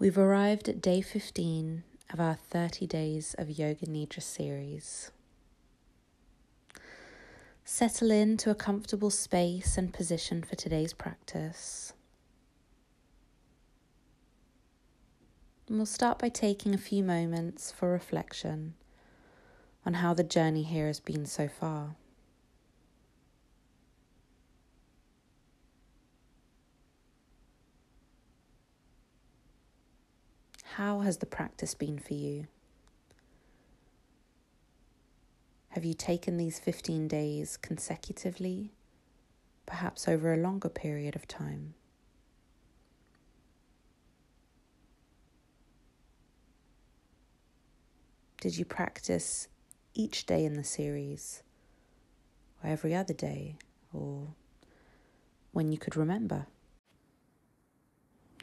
We've arrived at day 15 of our 30 Days of Yoga Nidra series. Settle into a comfortable space and position for today's practice. And we'll start by taking a few moments for reflection on how the journey here has been so far. How has the practice been for you? Have you taken these 15 days consecutively, perhaps over a longer period of time? Did you practice each day in the series, or every other day, or when you could remember?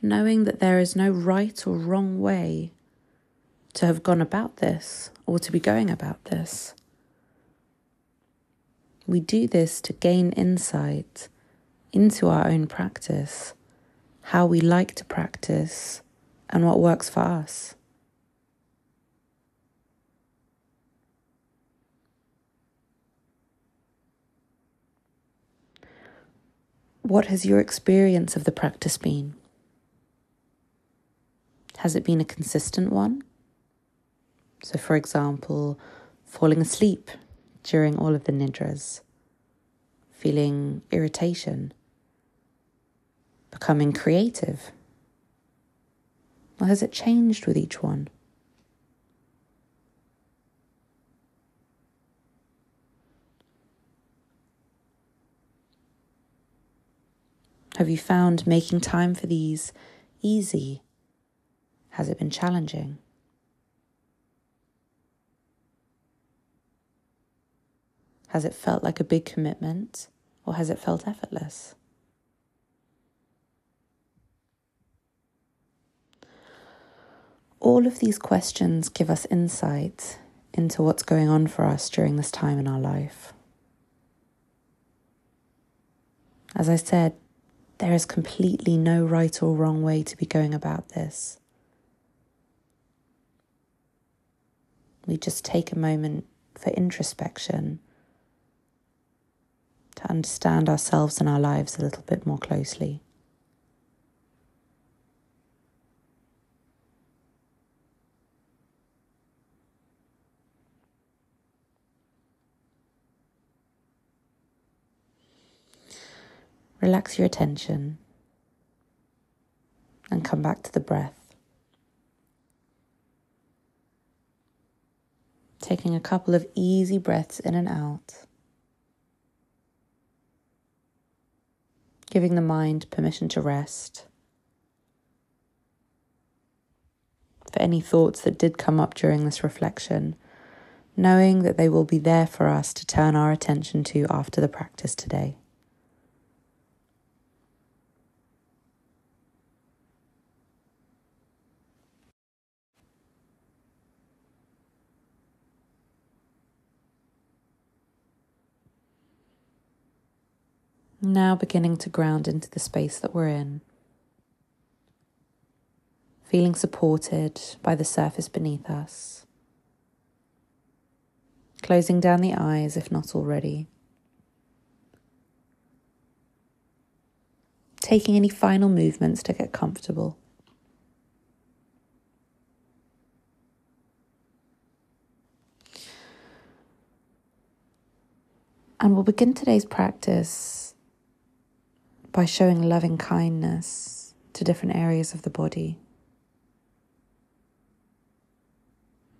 Knowing that there is no right or wrong way to have gone about this or to be going about this. We do this to gain insight into our own practice, how we like to practice, and what works for us. What has your experience of the practice been? Has it been a consistent one? So, for example, falling asleep during all of the nidras, feeling irritation, becoming creative? Or has it changed with each one? Have you found making time for these easy has it been challenging? Has it felt like a big commitment or has it felt effortless? All of these questions give us insight into what's going on for us during this time in our life. As I said, there is completely no right or wrong way to be going about this. We just take a moment for introspection to understand ourselves and our lives a little bit more closely. Relax your attention and come back to the breath. Taking a couple of easy breaths in and out, giving the mind permission to rest. For any thoughts that did come up during this reflection, knowing that they will be there for us to turn our attention to after the practice today. Now beginning to ground into the space that we're in. Feeling supported by the surface beneath us. Closing down the eyes if not already. Taking any final movements to get comfortable. And we'll begin today's practice by showing loving kindness to different areas of the body.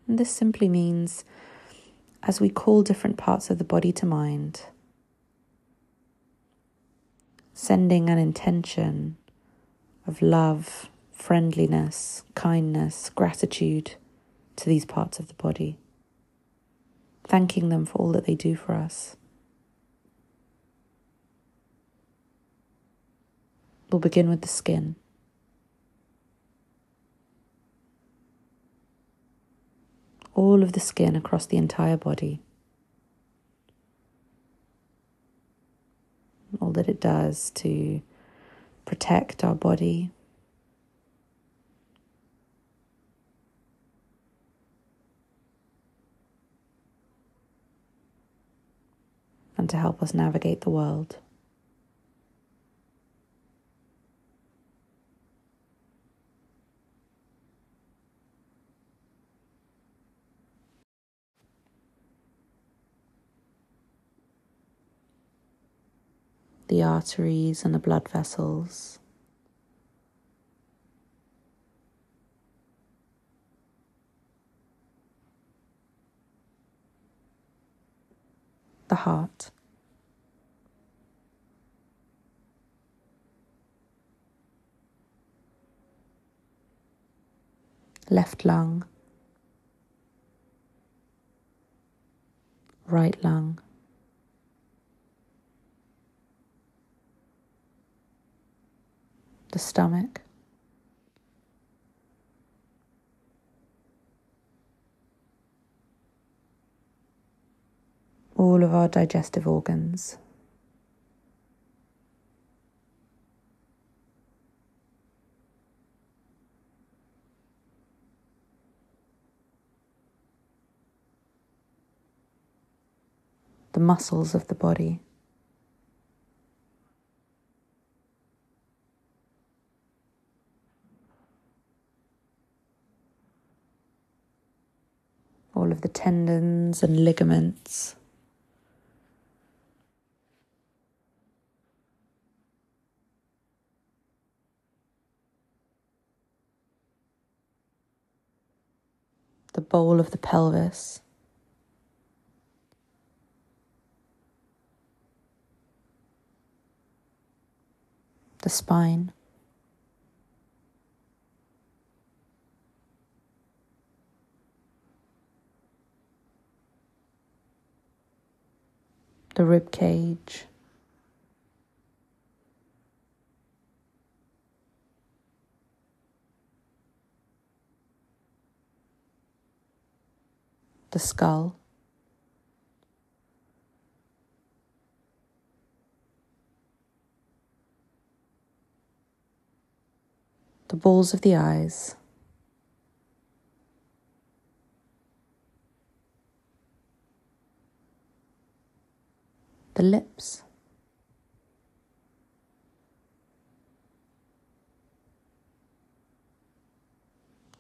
And this simply means as we call different parts of the body to mind, sending an intention of love, friendliness, kindness, gratitude to these parts of the body, thanking them for all that they do for us. We'll begin with the skin. All of the skin across the entire body. All that it does to protect our body. And to help us navigate the world. The arteries and the blood vessels. The heart. Left lung, right lung. The stomach. All of our digestive organs. The muscles of the body. all of the tendons and ligaments. The bowl of the pelvis. The spine. The rib cage. The skull. The balls of the eyes. The lips.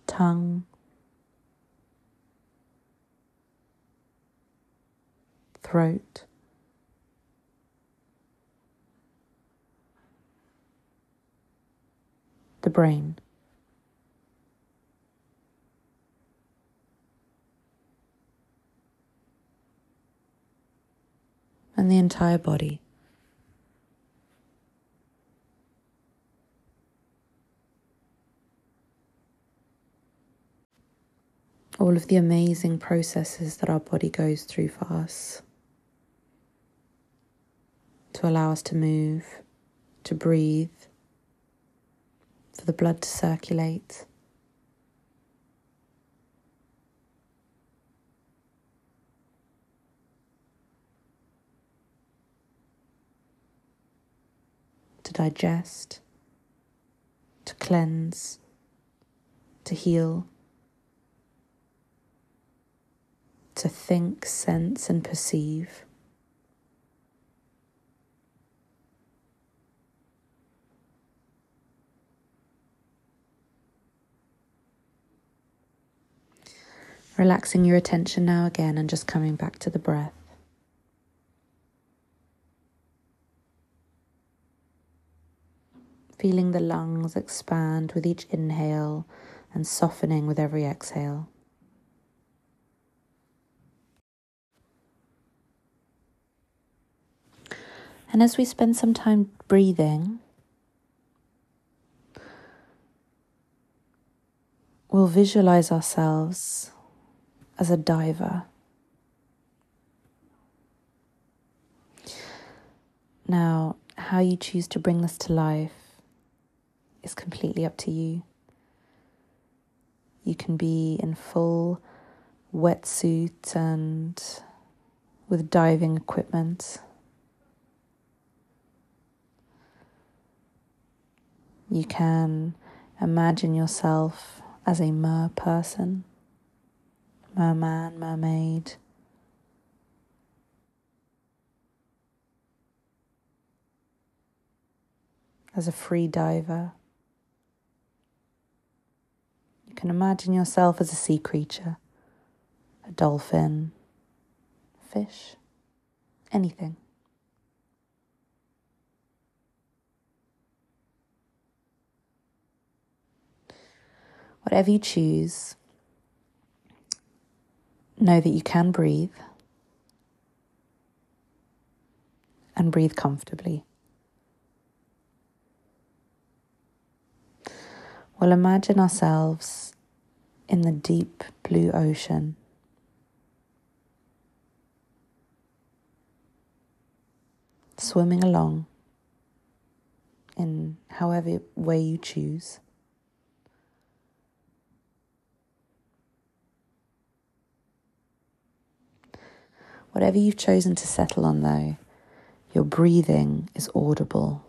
Tongue, throat, the brain. And the entire body. All of the amazing processes that our body goes through for us to allow us to move, to breathe, for the blood to circulate. To digest, to cleanse, to heal, to think, sense, and perceive. Relaxing your attention now again and just coming back to the breath. Feeling the lungs expand with each inhale and softening with every exhale. And as we spend some time breathing, we'll visualize ourselves as a diver. Now, how you choose to bring this to life is completely up to you. You can be in full wetsuit and with diving equipment. You can imagine yourself as a mer person, merman, mermaid. As a free diver. Can imagine yourself as a sea creature, a dolphin, fish, anything. Whatever you choose, know that you can breathe and breathe comfortably. We'll imagine ourselves in the deep blue ocean. Swimming along in however way you choose. Whatever you've chosen to settle on, though, your breathing is audible.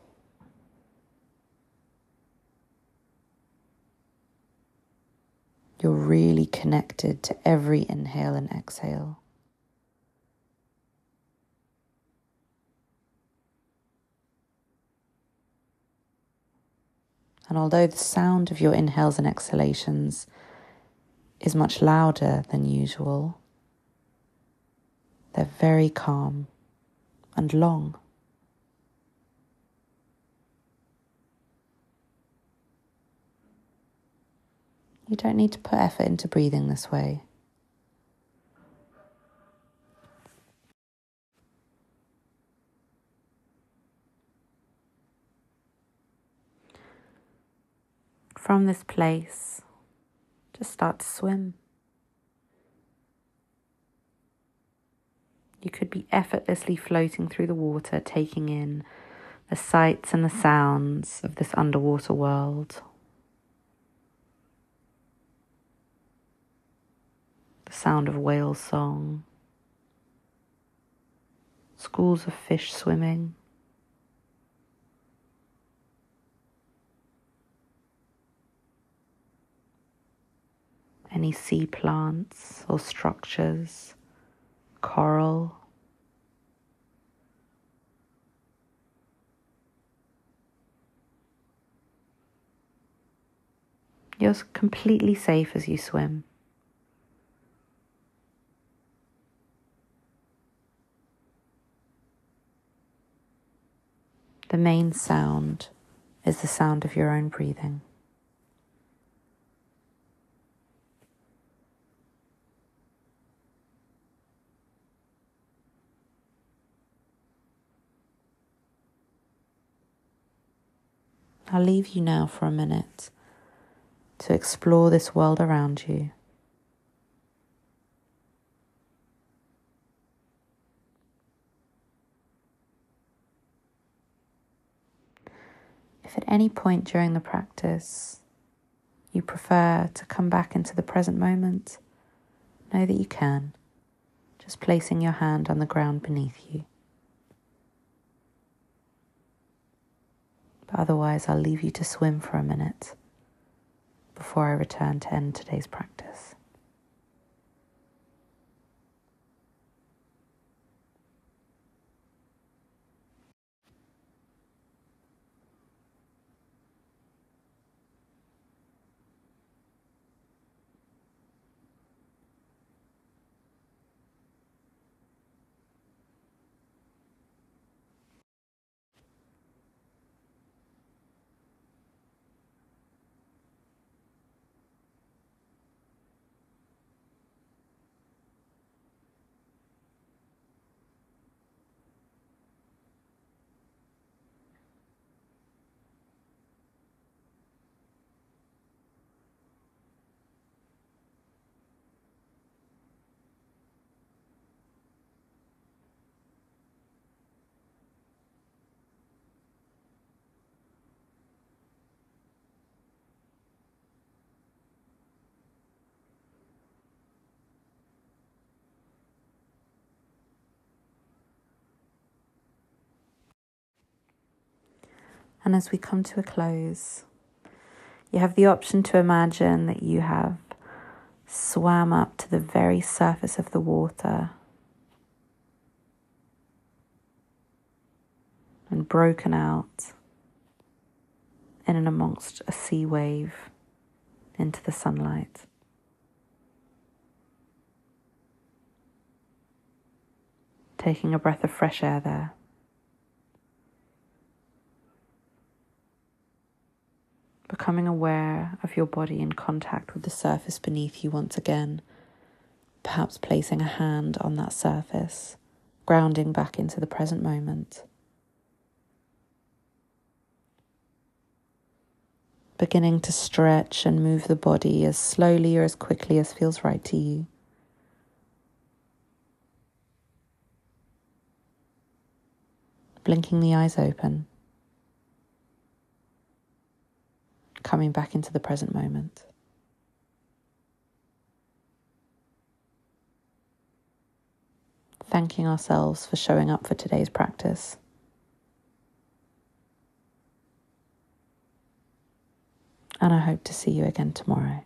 You're really connected to every inhale and exhale. And although the sound of your inhales and exhalations is much louder than usual, they're very calm and long. You don't need to put effort into breathing this way. From this place, just start to swim. You could be effortlessly floating through the water, taking in the sights and the sounds of this underwater world. The sound of whale song, schools of fish swimming. Any sea plants or structures coral. You're completely safe as you swim. The main sound is the sound of your own breathing. I'll leave you now for a minute to explore this world around you. If at any point during the practice you prefer to come back into the present moment, know that you can, just placing your hand on the ground beneath you. But otherwise, I'll leave you to swim for a minute before I return to end today's practice. And as we come to a close, you have the option to imagine that you have swam up to the very surface of the water and broken out in and amongst a sea wave into the sunlight. Taking a breath of fresh air there. Becoming aware of your body in contact with the surface beneath you once again, perhaps placing a hand on that surface, grounding back into the present moment. beginning to stretch and move the body as slowly or as quickly as feels right to you. Blinking the eyes open, coming back into the present moment. Thanking ourselves for showing up for today's practice. and I hope to see you again tomorrow.